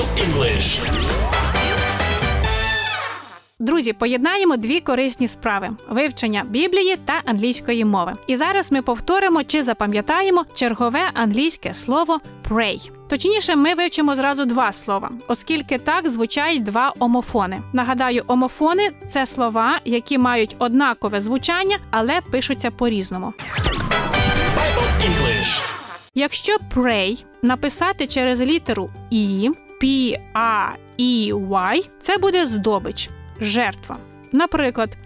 Bible English. Друзі, поєднаємо дві корисні справи: вивчення Біблії та англійської мови. І зараз ми повторимо чи запам'ятаємо чергове англійське слово pray. Точніше, ми вивчимо зразу два слова, оскільки так звучають два омофони. Нагадаю, омофони це слова, які мають однакове звучання, але пишуться по-різному. Bible English. Якщо pray написати через літеру І, P, A, E, Y, це буде здобич, жертва. Наприклад,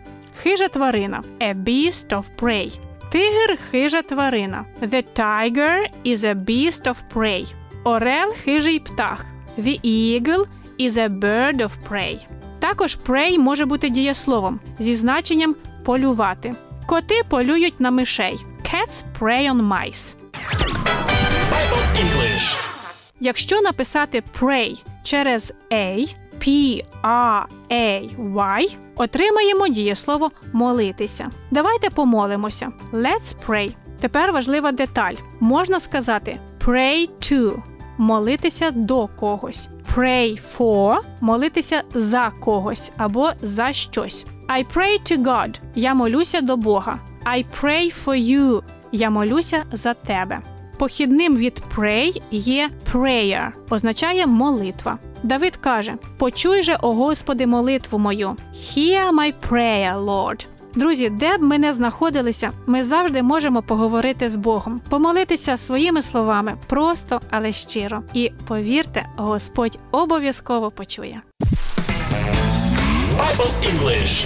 хижа тварина a beast of prey. Тигр хижа тварина. The tiger is a beast of prey. Орел хижий птах. The eagle is a bird of prey. Також prey може бути дієсловом зі значенням полювати. Коти полюють на мишей. Cats prey on mice. Bible English. Якщо написати pray через A, P, A, A, Y, отримаємо дієслово молитися. Давайте помолимося. Let's pray. Тепер важлива деталь. Можна сказати pray to молитися до когось. Pray for молитися за когось або за щось. I pray to God. Я молюся до Бога. I pray for you. Я молюся за тебе. Похідним від pray є prayer, означає молитва. Давид каже: Почуй же, о Господи, молитву мою. Hear my prayer, Lord. Друзі, де б ми не знаходилися, ми завжди можемо поговорити з Богом, помолитися своїми словами, просто, але щиро. І повірте, Господь обов'язково почує. Bible English.